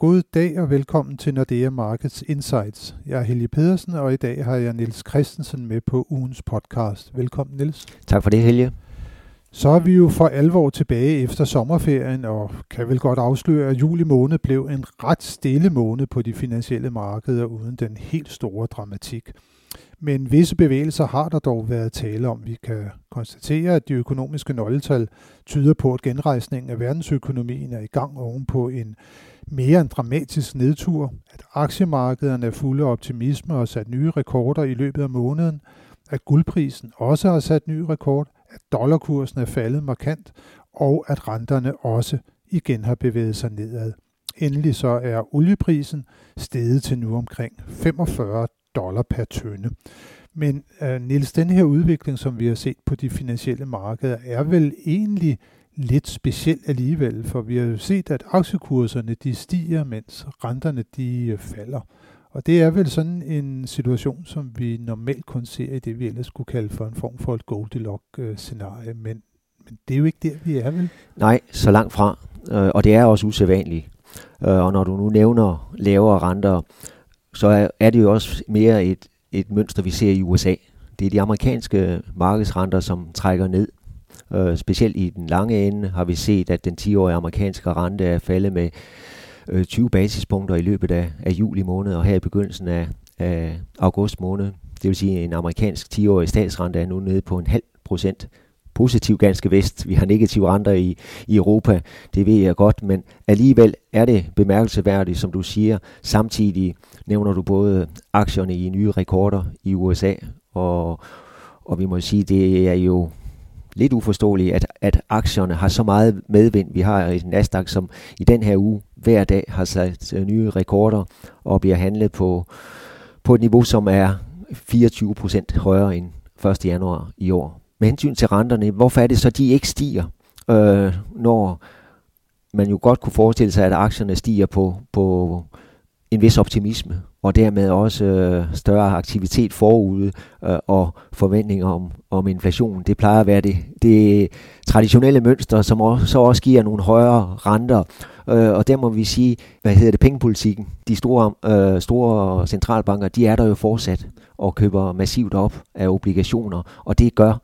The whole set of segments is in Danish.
God dag og velkommen til Nordea Markets Insights. Jeg er Helge Pedersen, og i dag har jeg Niels Christensen med på ugens podcast. Velkommen, Niels. Tak for det, Helge. Så er vi jo for alvor tilbage efter sommerferien, og kan vel godt afsløre, at juli måned blev en ret stille måned på de finansielle markeder uden den helt store dramatik. Men visse bevægelser har der dog været tale om. Vi kan konstatere, at de økonomiske nøgletal tyder på, at genrejsningen af verdensøkonomien er i gang ovenpå en mere end dramatisk nedtur, at aktiemarkederne er fulde af optimisme og har sat nye rekorder i løbet af måneden, at guldprisen også har sat ny rekord, at dollarkursen er faldet markant, og at renterne også igen har bevæget sig nedad. Endelig så er olieprisen steget til nu omkring 45 dollar per tønde. Men uh, Niels, den her udvikling, som vi har set på de finansielle markeder, er vel egentlig lidt speciel alligevel, for vi har jo set, at aktiekurserne de stiger, mens renterne de øh, falder. Og det er vel sådan en situation, som vi normalt kun ser i det, vi ellers skulle kalde for en form for et Goldilocks-scenarie. Men, men det er jo ikke der, vi er, vel? Nej, så langt fra. Øh, og det er også usædvanligt. Og når du nu nævner lavere renter, så er det jo også mere et, et mønster, vi ser i USA. Det er de amerikanske markedsrenter, som trækker ned. Øh, specielt i den lange ende har vi set, at den 10-årige amerikanske rente er faldet med øh, 20 basispunkter i løbet af, af juli måned, og her i begyndelsen af, af august måned. Det vil sige, at en amerikansk 10-årig statsrente er nu nede på en halv procent positiv ganske vest. Vi har negative renter i, i Europa, det ved jeg godt, men alligevel er det bemærkelsesværdigt, som du siger. Samtidig nævner du både aktierne i nye rekorder i USA, og, og vi må sige, det er jo lidt uforståeligt, at, at aktierne har så meget medvind. Vi har et Nasdaq, som i den her uge hver dag har sat øh, nye rekorder og bliver handlet på, på et niveau, som er 24 procent højere end 1. januar i år. Med hensyn til renterne, hvorfor er det så, de ikke stiger, øh, når man jo godt kunne forestille sig, at aktierne stiger på, på en vis optimisme, og dermed også øh, større aktivitet forude øh, og forventninger om, om inflation. Det plejer at være det, det traditionelle mønster, som også, så også giver nogle højere renter. Øh, og der må vi sige, hvad hedder det, pengepolitikken. De store, øh, store centralbanker, de er der jo fortsat og køber massivt op af obligationer, og det gør,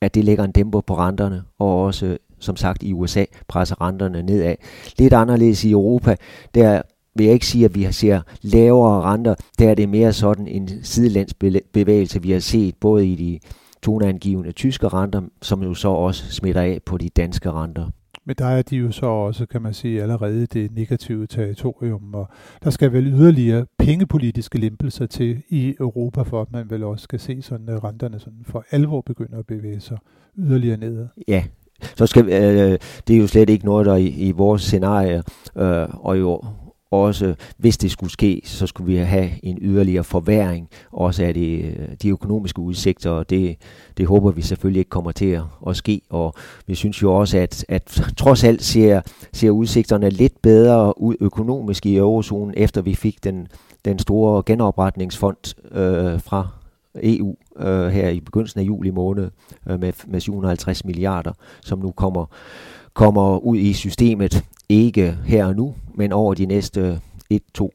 at det lægger en dæmper på renterne, og også som sagt i USA presser renterne nedad. Lidt anderledes i Europa, der vil jeg ikke sige, at vi ser lavere renter. Der er det mere sådan en sidelandsbevægelse, vi har set både i de toneangivende tyske renter, som jo så også smitter af på de danske renter. Men der er de jo så også, kan man sige, allerede det negative territorium, og der skal vel yderligere pengepolitiske lempelser til i Europa, for at man vel også skal se sådan, at renterne sådan for alvor begynder at bevæge sig yderligere nedad. Ja, så skal øh, det er jo slet ikke noget, der i, i vores scenarie, øh, og jo også, hvis det skulle ske, så skulle vi have en yderligere forværing, også af det, øh, de økonomiske udsigter, og det, det håber vi selvfølgelig ikke kommer til at, at ske. Og vi synes jo også, at, at trods alt ser, ser udsigterne lidt bedre ud økonomisk i eurozonen, efter vi fik den, den store genopretningsfond øh, fra EU øh, her i begyndelsen af juli måned øh, med, med 750 milliarder, som nu kommer, kommer ud i systemet. Ikke her og nu, men over de næste 1, 2,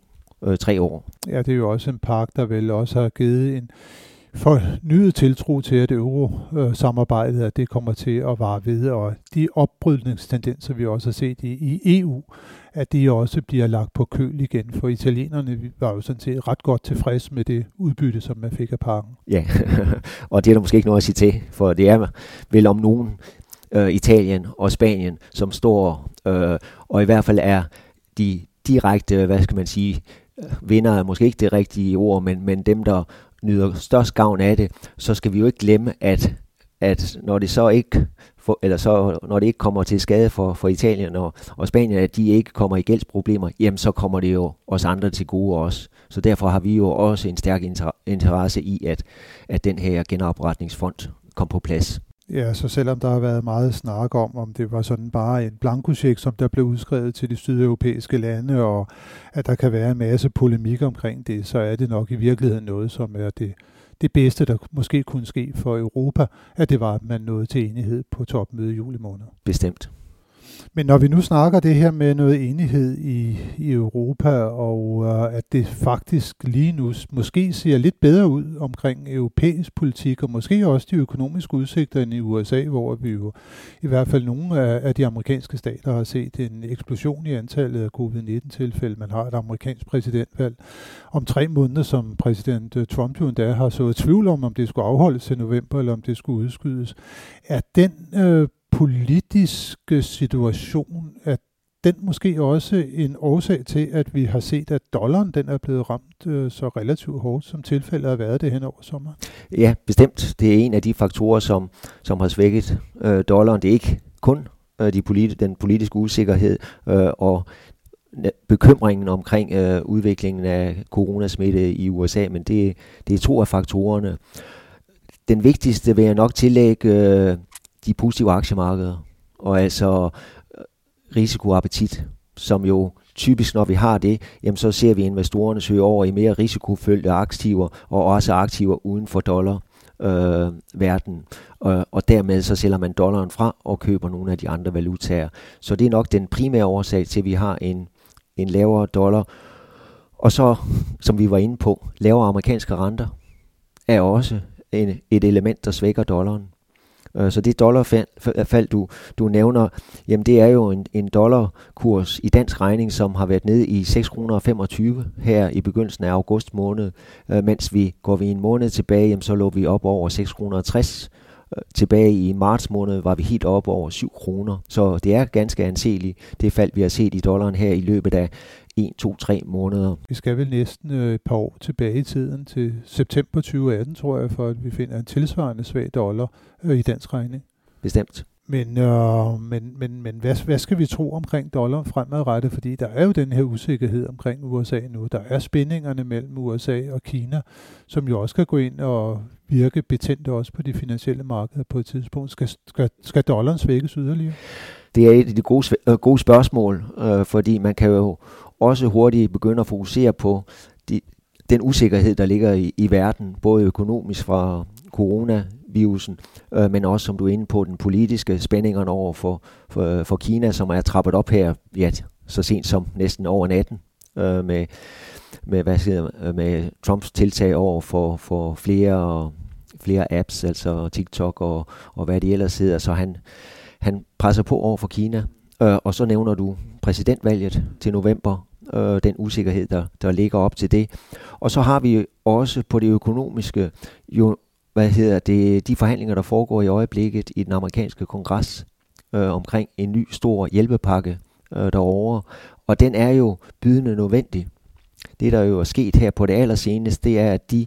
3 år. Ja, det er jo også en park, der vel også har givet en fornyet tiltro til, at euro-samarbejdet at det kommer til at vare ved, og de opbrydningstendenser, vi også har set i, i EU, at de også bliver lagt på køl igen, for italienerne var jo sådan set ret godt tilfreds med det udbytte, som man fik af parken. Ja, og det er der måske ikke noget at sige til, for det er vel om nogen øh, Italien og Spanien, som står, øh, og i hvert fald er de direkte, hvad skal man sige, vinder er måske ikke det rigtige ord, men, men dem, der nyder størst gavn af det, så skal vi jo ikke glemme, at, at når det så ikke for, eller så når det ikke kommer til skade for, for Italien og, og Spanien, at de ikke kommer i gældsproblemer, jamen så kommer det jo os andre til gode også. Så derfor har vi jo også en stærk interesse i, at, at den her genopretningsfond kom på plads. Ja, så selvom der har været meget snak om, om det var sådan bare en blankosjek, som der blev udskrevet til de sydeuropæiske lande, og at der kan være en masse polemik omkring det, så er det nok i virkeligheden noget, som er det, det bedste, der måske kunne ske for Europa, at det var, at man nåede til enighed på topmødet i juli måned. Bestemt. Men når vi nu snakker det her med noget enighed i, i Europa, og øh, at det faktisk lige nu måske ser lidt bedre ud omkring europæisk politik, og måske også de økonomiske udsigter end i USA, hvor vi jo i hvert fald nogle af, af de amerikanske stater har set en eksplosion i antallet af covid-19-tilfælde. Man har et amerikansk præsidentvalg om tre måneder, som præsident øh, Trump jo endda har sået tvivl om, om det skulle afholdes til november, eller om det skulle udskydes. Er den øh, politiske situation, at den måske også en årsag til, at vi har set, at dollaren den er blevet ramt øh, så relativt hårdt, som tilfældet har været det hen over sommeren? Ja, bestemt. Det er en af de faktorer, som, som har svækket øh, dollaren. Det er ikke kun øh, de politi- den politiske usikkerhed øh, og bekymringen omkring øh, udviklingen af coronasmitte i USA, men det, det er to af faktorerne. Den vigtigste vil jeg nok tillægge øh, de positive aktiemarkeder, og altså øh, risikoappetit, som jo typisk, når vi har det, jamen så ser vi investorerne søge over i mere risikofyldte aktiver, og også aktiver uden for dollar øh, verden, og, og dermed så sælger man dollaren fra og køber nogle af de andre valutaer. Så det er nok den primære årsag til, at vi har en, en lavere dollar. Og så, som vi var inde på, lavere amerikanske renter er også en, et element, der svækker dollaren. Øh, så det dollarfald, du, du nævner, jamen det er jo en, en dollarkurs i dansk regning, som har været nede i 6 kroner 25 her i begyndelsen af august måned, øh, mens vi går vi en måned tilbage, jamen så lå vi op over 6 kroner 60 øh, tilbage i marts måned var vi helt op over 7 kroner. Så det er ganske anseeligt, det fald, vi har set i dollaren her i løbet af 1, 2, 3 måneder. Vi skal vel næsten et par år tilbage i tiden til september 2018, tror jeg, for at vi finder en tilsvarende svag dollar øh, i dansk regning. Bestemt. Men, øh, men, men, men hvad, hvad skal vi tro omkring dollar fremadrettet? Fordi der er jo den her usikkerhed omkring USA nu. Der er spændingerne mellem USA og Kina, som jo også skal gå ind og virke betændt også på de finansielle markeder på et tidspunkt. Skal, skal, skal dollaren svækkes yderligere? Det er et af de gode, øh, gode spørgsmål, øh, fordi man kan jo også hurtigt begynde at fokusere på de, den usikkerhed, der ligger i, i verden, både økonomisk fra coronavirusen, øh, men også, som du er inde på, den politiske spændingerne over for, for, for Kina, som er trappet op her ja, så sent som næsten over natten øh, med, med, hvad siger, øh, med Trumps tiltag over for, for flere, flere apps, altså TikTok og, og hvad det ellers hedder. Så han, han presser på over for Kina, øh, og så nævner du præsidentvalget til november, øh, den usikkerhed, der, der ligger op til det. Og så har vi også på det økonomiske jo, hvad hedder det, de forhandlinger, der foregår i øjeblikket i den amerikanske kongres øh, omkring en ny stor hjælpepakke øh, derovre. Og den er jo bydende nødvendig. Det, der jo er sket her på det allerseneste, det er, at de,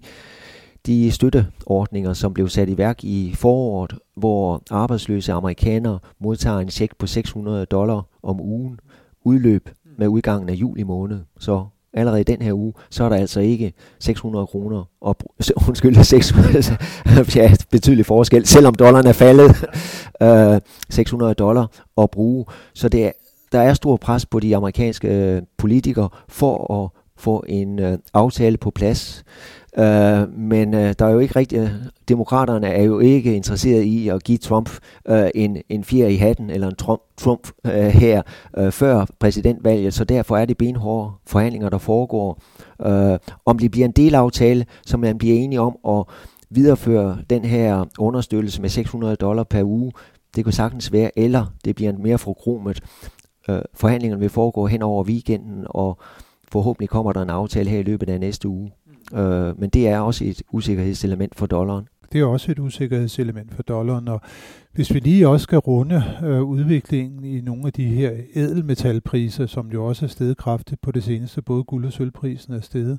de støtteordninger, som blev sat i værk i foråret, hvor arbejdsløse amerikanere modtager en check på 600 dollar om ugen, udløb med udgangen af juli måned. Så allerede i den her uge, så er der altså ikke 600 kroner, og, undskyld, 600, ja, betydelig forskel, selvom dollaren er faldet, øh, 600 dollar at bruge. Så det er, der er stor pres på de amerikanske øh, politikere for at få en øh, aftale på plads. Øh, men øh, der er jo ikke rigtig, øh, demokraterne er jo ikke interesseret i at give Trump øh, en, en fjer i hatten eller en Trump, Trump øh, her øh, før præsidentvalget, så derfor er det benhårde forhandlinger, der foregår. Øh, om det bliver en delaftale, som man bliver enige om at videreføre den her understøttelse med 600 dollar per uge, det kunne sagtens være, eller det bliver mere forkromet. Øh, forhandlingerne vil foregå hen over weekenden, og forhåbentlig kommer der en aftale her i løbet af næste uge. Øh, men det er også et usikkerhedselement for dollaren. Det er også et usikkerhedselement for dollaren, og hvis vi lige også skal runde øh, udviklingen i nogle af de her edelmetalpriser, som jo også er steget kraftigt på det seneste, både guld- og sølvprisen er steget,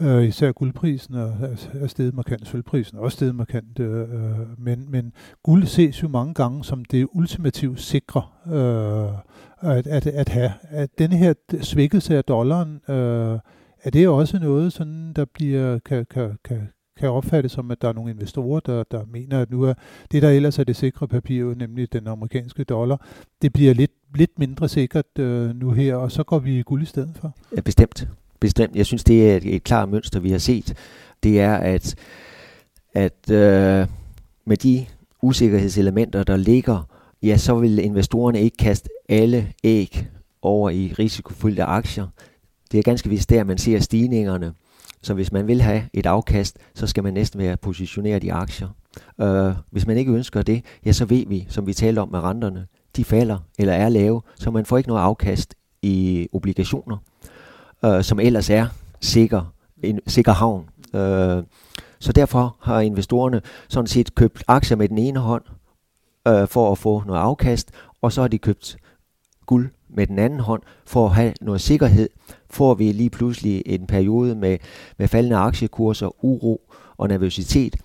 øh, især guldprisen er, er steget markant, sølvprisen er også steget markant, øh, øh, men, men guld ses jo mange gange som det ultimativt sikre øh, at, at, at have. At denne her svækkelse af dollaren øh, er det også noget, sådan, der bliver, kan, kan, kan, kan opfattes som, at der er nogle investorer, der, der mener, at nu er det, der ellers er det sikre papir, nemlig den amerikanske dollar, det bliver lidt, lidt mindre sikkert øh, nu her, og så går vi guld i stedet for? Ja, bestemt. Bestemt. Jeg synes, det er et, et klart mønster, vi har set. Det er, at, at øh, med de usikkerhedselementer, der ligger ja, så vil investorerne ikke kaste alle æg over i risikofyldte aktier. Det er ganske vist der, man ser stigningerne. Så hvis man vil have et afkast, så skal man næsten være positioneret i aktier. Øh, hvis man ikke ønsker det, ja, så ved vi, som vi talte om med renterne, de falder eller er lave, så man får ikke noget afkast i obligationer, øh, som ellers er sikker, en sikker havn. Øh, så derfor har investorerne sådan set købt aktier med den ene hånd øh, for at få noget afkast, og så har de købt guld med den anden hånd for at have noget sikkerhed. Får vi lige pludselig en periode med, med faldende aktiekurser, uro og nervøsitet,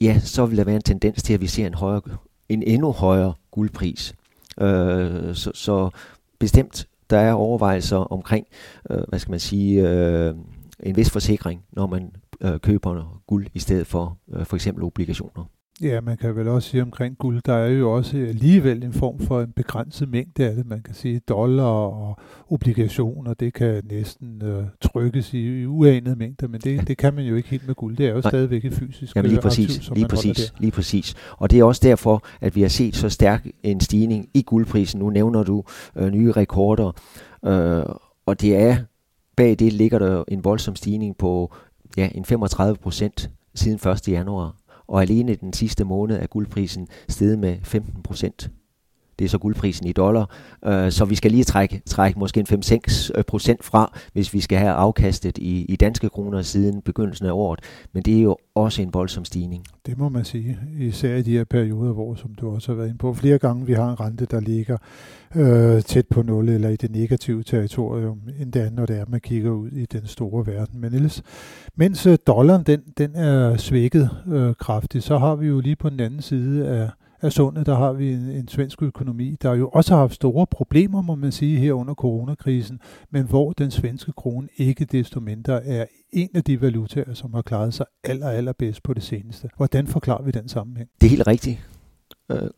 ja, så vil der være en tendens til, at vi ser en, højere, en endnu højere guldpris. Øh, så, så bestemt, der er overvejelser omkring, øh, hvad skal man sige, øh, en vis forsikring, når man øh, køber guld i stedet for øh, for eksempel obligationer. Ja, man kan vel også sige omkring guld, der er jo også alligevel en form for en begrænset mængde af det. Man kan sige dollar og obligationer, det kan næsten øh, trykkes i, i uanede mængder, men det, det kan man jo ikke helt med guld. Det er jo Nej. stadigvæk et fysisk Jamen lige øh, præcis, aktiv, som lige man præcis, lige præcis. Og det er også derfor, at vi har set så stærk en stigning i guldprisen. Nu nævner du øh, nye rekorder, øh, og det er bag det ligger der en voldsom stigning på ja, en 35 procent siden 1. januar og alene den sidste måned er guldprisen steget med 15 procent. Det er så guldprisen i dollar, øh, så vi skal lige trække, trække måske en 5-6 øh, procent fra, hvis vi skal have afkastet i, i danske kroner siden begyndelsen af året. Men det er jo også en voldsom stigning. Det må man sige, især i de her perioder, hvor, som du også har været inde på, flere gange vi har en rente, der ligger øh, tæt på 0 eller i det negative territorium, end det andet, når det er, man kigger ud i den store verden. Men ellers, mens øh, dollaren den, den er svækket øh, kraftigt, så har vi jo lige på den anden side af af sundet, der har vi en, en svensk økonomi, der jo også har haft store problemer, må man sige, her under coronakrisen, men hvor den svenske krone ikke desto mindre er en af de valutaer, som har klaret sig aller, aller bedst på det seneste. Hvordan forklarer vi den sammenhæng? Det er helt rigtigt. Øh,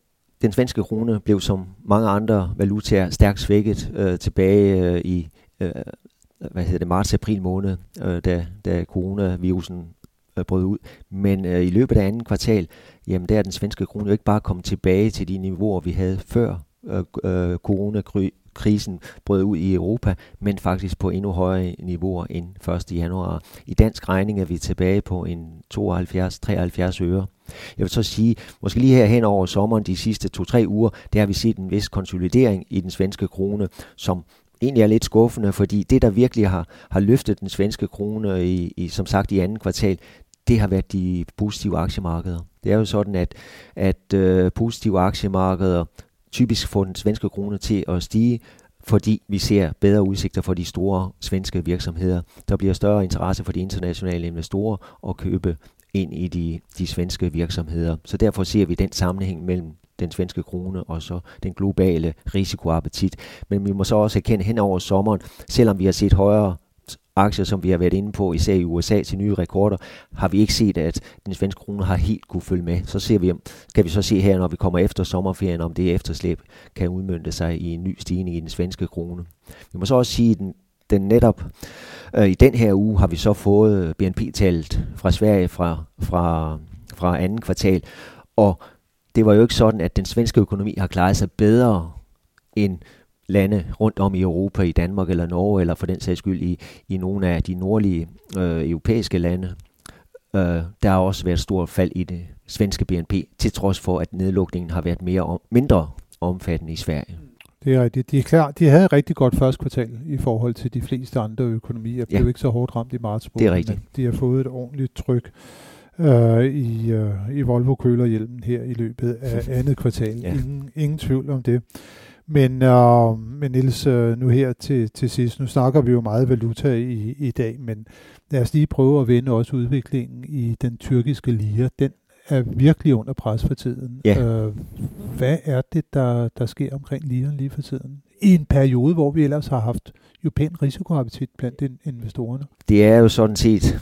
den svenske krone blev som mange andre valutaer stærkt svækket øh, tilbage øh, i øh, hvad hedder det, marts-april måned, øh, da, da coronavirusen øh, brød ud. Men øh, i løbet af anden kvartal, jamen der er den svenske krone jo ikke bare kommet tilbage til de niveauer, vi havde før øh, øh, coronakrisen brød ud i Europa, men faktisk på endnu højere niveauer end 1. januar. I dansk regning er vi tilbage på en 72-73 øre. Jeg vil så sige, måske lige her hen over sommeren, de sidste 2-3 uger, der har vi set en vis konsolidering i den svenske krone, som egentlig er lidt skuffende, fordi det, der virkelig har, har løftet den svenske krone i, i, som sagt i anden kvartal, det har været de positive aktiemarkeder. Det er jo sådan, at, at øh, positive aktiemarkeder typisk får den svenske krone til at stige, fordi vi ser bedre udsigter for de store svenske virksomheder. Der bliver større interesse for de internationale investorer at købe ind i de, de svenske virksomheder. Så derfor ser vi den sammenhæng mellem den svenske krone og så den globale risikoappetit. Men vi må så også erkende hen over sommeren, selvom vi har set højere aktier, som vi har været inde på, især i USA til nye rekorder, har vi ikke set, at den svenske krone har helt kunne følge med. Så ser vi, skal vi så se her, når vi kommer efter sommerferien, om det efterslæb kan udmønte sig i en ny stigning i den svenske krone. Vi må så også sige, at den, den netop øh, i den her uge har vi så fået BNP-tallet fra Sverige fra, fra, fra anden kvartal, og det var jo ikke sådan, at den svenske økonomi har klaret sig bedre end lande rundt om i Europa, i Danmark eller Norge, eller for den sags skyld i, i nogle af de nordlige øh, europæiske lande. Øh, der har også været stort fald i det svenske BNP, til trods for, at nedlukningen har været mere om, mindre omfattende i Sverige. Det er rigtigt. De, er klar, de havde et rigtig godt første kvartal i forhold til de fleste andre økonomier. Det blev ikke så hårdt ramt i marts. Det er rigtigt. De har fået et ordentligt tryk øh, i, øh, i Volvo kølerhjelmen her i løbet af andet kvartal. ja. ingen, ingen tvivl om det. Men, øh, men Niels, øh, nu her til, til sidst, nu snakker vi jo meget valuta i, i dag, men lad os lige prøve at vende også udviklingen i den tyrkiske lira. Den er virkelig under pres for tiden. Ja. Øh, hvad er det, der, der sker omkring liren lige for tiden? I en periode, hvor vi ellers har haft jo pæn risikoappetit blandt investorerne. Det er jo sådan set,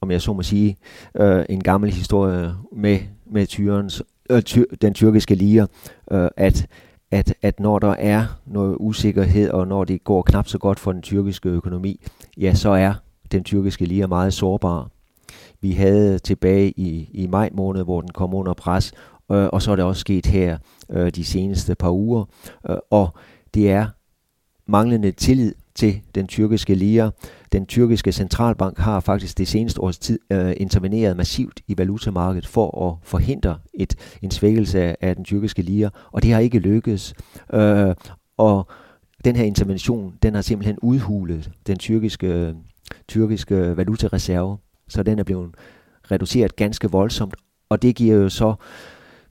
om jeg så må sige, øh, en gammel historie med, med tyrens, øh, tyr, den tyrkiske lira, øh, at at, at når der er noget usikkerhed, og når det går knap så godt for den tyrkiske økonomi, ja, så er den tyrkiske lira meget sårbar. Vi havde tilbage i, i maj måned, hvor den kom under pres, øh, og så er det også sket her øh, de seneste par uger, øh, og det er manglende tillid til den tyrkiske lira. Den tyrkiske centralbank har faktisk det seneste års tid øh, interveneret massivt i valutamarkedet for at forhindre et, en svækkelse af, den tyrkiske lira, og det har ikke lykkes. Øh, og den her intervention, den har simpelthen udhulet den tyrkiske, tyrkiske valutareserve, så den er blevet reduceret ganske voldsomt, og det giver jo så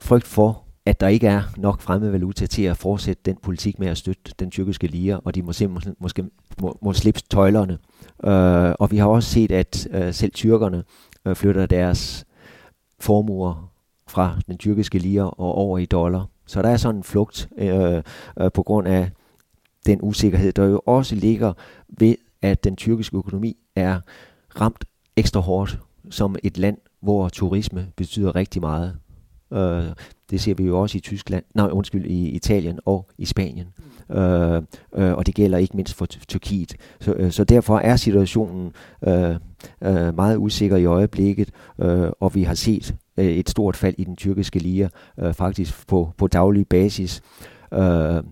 frygt for, at der ikke er nok fremmed valuta til at fortsætte den politik med at støtte den tyrkiske lire, og de må simpelthen måske må, må slippe tøjlerne. Øh, og vi har også set, at øh, selv tyrkerne øh, flytter deres formuer fra den tyrkiske lire og over i dollar. Så der er sådan en flugt øh, øh, på grund af den usikkerhed, der jo også ligger ved, at den tyrkiske økonomi er ramt ekstra hårdt som et land, hvor turisme betyder rigtig meget. Øh, det ser vi jo også i Tyskland, nej undskyld, i Italien og i Spanien. Øh, øh, og det gælder ikke mindst for Tyrkiet. Så, øh, så derfor er situationen øh, øh, meget usikker i øjeblikket, øh, og vi har set øh, et stort fald i den tyrkiske lire, øh, faktisk på, på daglig basis. Øh,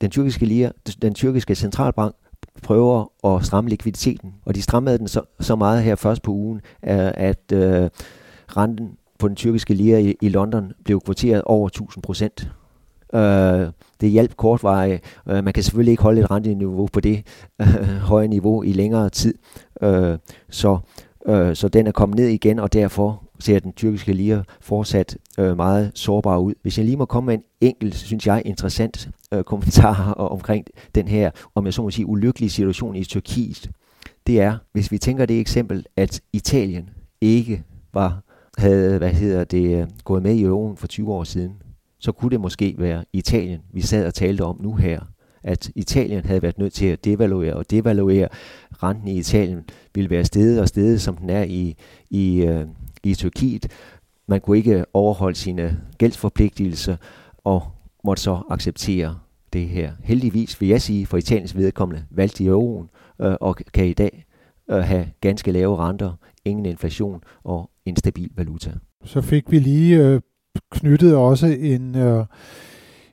den tyrkiske lire, den tyrkiske centralbank prøver at stramme likviditeten, og de strammede den så, så meget her først på ugen, øh, at øh, renten på den tyrkiske lira i, i London blev kvoteret over 1000 procent. Øh, det hjalp kortvarigt. Øh, man kan selvfølgelig ikke holde et renteniveau på det øh, høje niveau i længere tid. Øh, så, øh, så den er kommet ned igen, og derfor ser den tyrkiske lira fortsat øh, meget sårbar ud. Hvis jeg lige må komme med en enkelt, synes jeg, interessant øh, kommentar omkring den her, om jeg så må sige, ulykkelige situation i Tyrkiet, det er, hvis vi tænker det eksempel, at Italien ikke var havde, hvad hedder det, gået med i euroen for 20 år siden, så kunne det måske være Italien, vi sad og talte om nu her. At Italien havde været nødt til at devaluere og devaluere. Renten i Italien ville være stedet og stedet, som den er i, i, øh, i Tyrkiet. Man kunne ikke overholde sine gældsforpligtelser og måtte så acceptere det her. Heldigvis vil jeg sige, for Italiens vedkommende valgte euroen øh, og kan i dag øh, have ganske lave renter, ingen inflation og en stabil valuta. Så fik vi lige øh, knyttet også en, øh,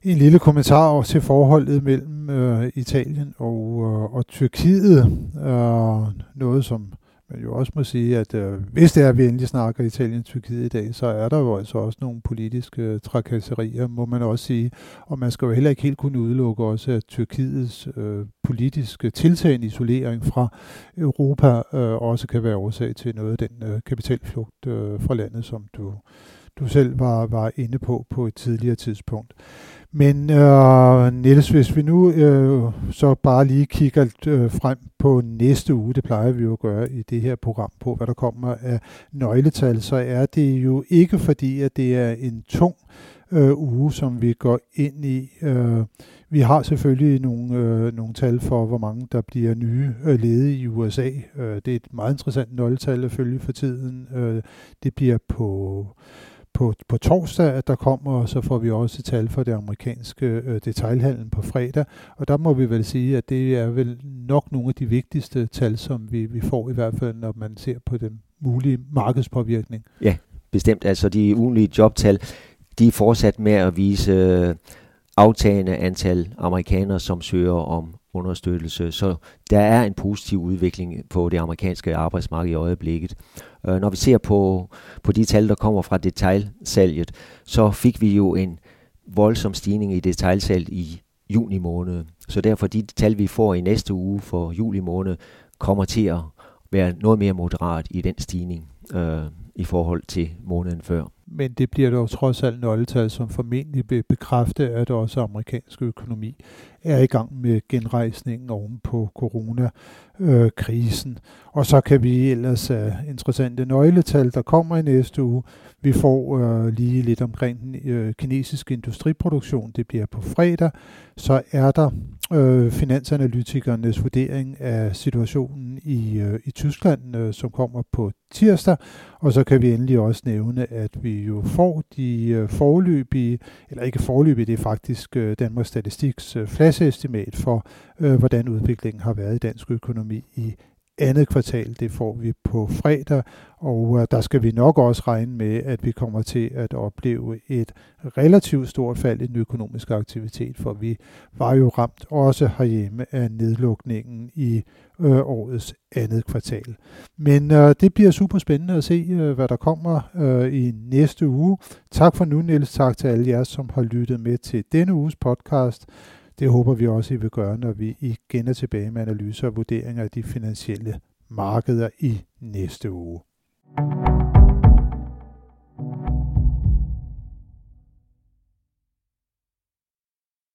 en lille kommentar til forholdet mellem øh, Italien og, øh, og Tyrkiet. Øh, noget, som man jo også må sige, at øh, hvis det er, at vi endelig snakker Italien-Tyrkiet i dag, så er der jo altså også nogle politiske øh, trakasserier, må man også sige. Og man skal jo heller ikke helt kunne udelukke også, at Tyrkiets øh, politiske tiltagende isolering fra Europa øh, også kan være årsag til noget af den øh, kapitalflugt øh, fra landet, som du, du selv var, var inde på på et tidligere tidspunkt. Men øh, Niels, hvis vi nu øh, så bare lige kigger øh, frem på næste uge, det plejer vi jo at gøre i det her program på, hvad der kommer af nøgletal, så er det jo ikke fordi, at det er en tung øh, uge, som vi går ind i. Øh, vi har selvfølgelig nogle, øh, nogle tal for, hvor mange der bliver nye øh, ledige i USA. Øh, det er et meget interessant nøgletal at følge for tiden. Øh, det bliver på på, på torsdag, at der kommer, og så får vi også tal for det amerikanske øh, detailhandel på fredag. Og der må vi vel sige, at det er vel nok nogle af de vigtigste tal, som vi, vi får i hvert fald, når man ser på den mulige markedspåvirkning. Ja, bestemt. Altså de ugenlige jobtal, de er fortsat med at vise øh, aftagende antal amerikanere, som søger om understøttelse. Så der er en positiv udvikling på det amerikanske arbejdsmarked i øjeblikket. Øh, når vi ser på, på de tal, der kommer fra detailsalget, så fik vi jo en voldsom stigning i detailsalget i juni måned. Så derfor de tal, vi får i næste uge for juli måned, kommer til at være noget mere moderat i den stigning øh, i forhold til måneden før men det bliver dog trods alt nøgletal, som formentlig vil bekræfte, at også amerikansk økonomi er i gang med genrejsningen oven på coronakrisen. Og så kan vi ellers have interessante nøgletal, der kommer i næste uge. Vi får øh, lige lidt omkring den øh, kinesiske industriproduktion. Det bliver på fredag. Så er der øh, finansanalytikernes vurdering af situationen i, øh, i Tyskland, øh, som kommer på tirsdag. Og så kan vi endelig også nævne, at vi jo får de øh, forløbige, eller ikke forløbige, det er faktisk øh, Danmarks Statistiks øh, kasseestimat for, øh, hvordan udviklingen har været i dansk økonomi i andet kvartal, det får vi på fredag, og øh, der skal vi nok også regne med, at vi kommer til at opleve et relativt stort fald i den økonomiske aktivitet, for vi var jo ramt også herhjemme af nedlukningen i øh, årets andet kvartal. Men øh, det bliver super spændende at se, øh, hvad der kommer øh, i næste uge. Tak for nu, Niels. Tak til alle jer, som har lyttet med til denne uges podcast. Det håber vi også, I vil gøre, når vi igen er tilbage med analyser og vurderinger af de finansielle markeder i næste uge. thank you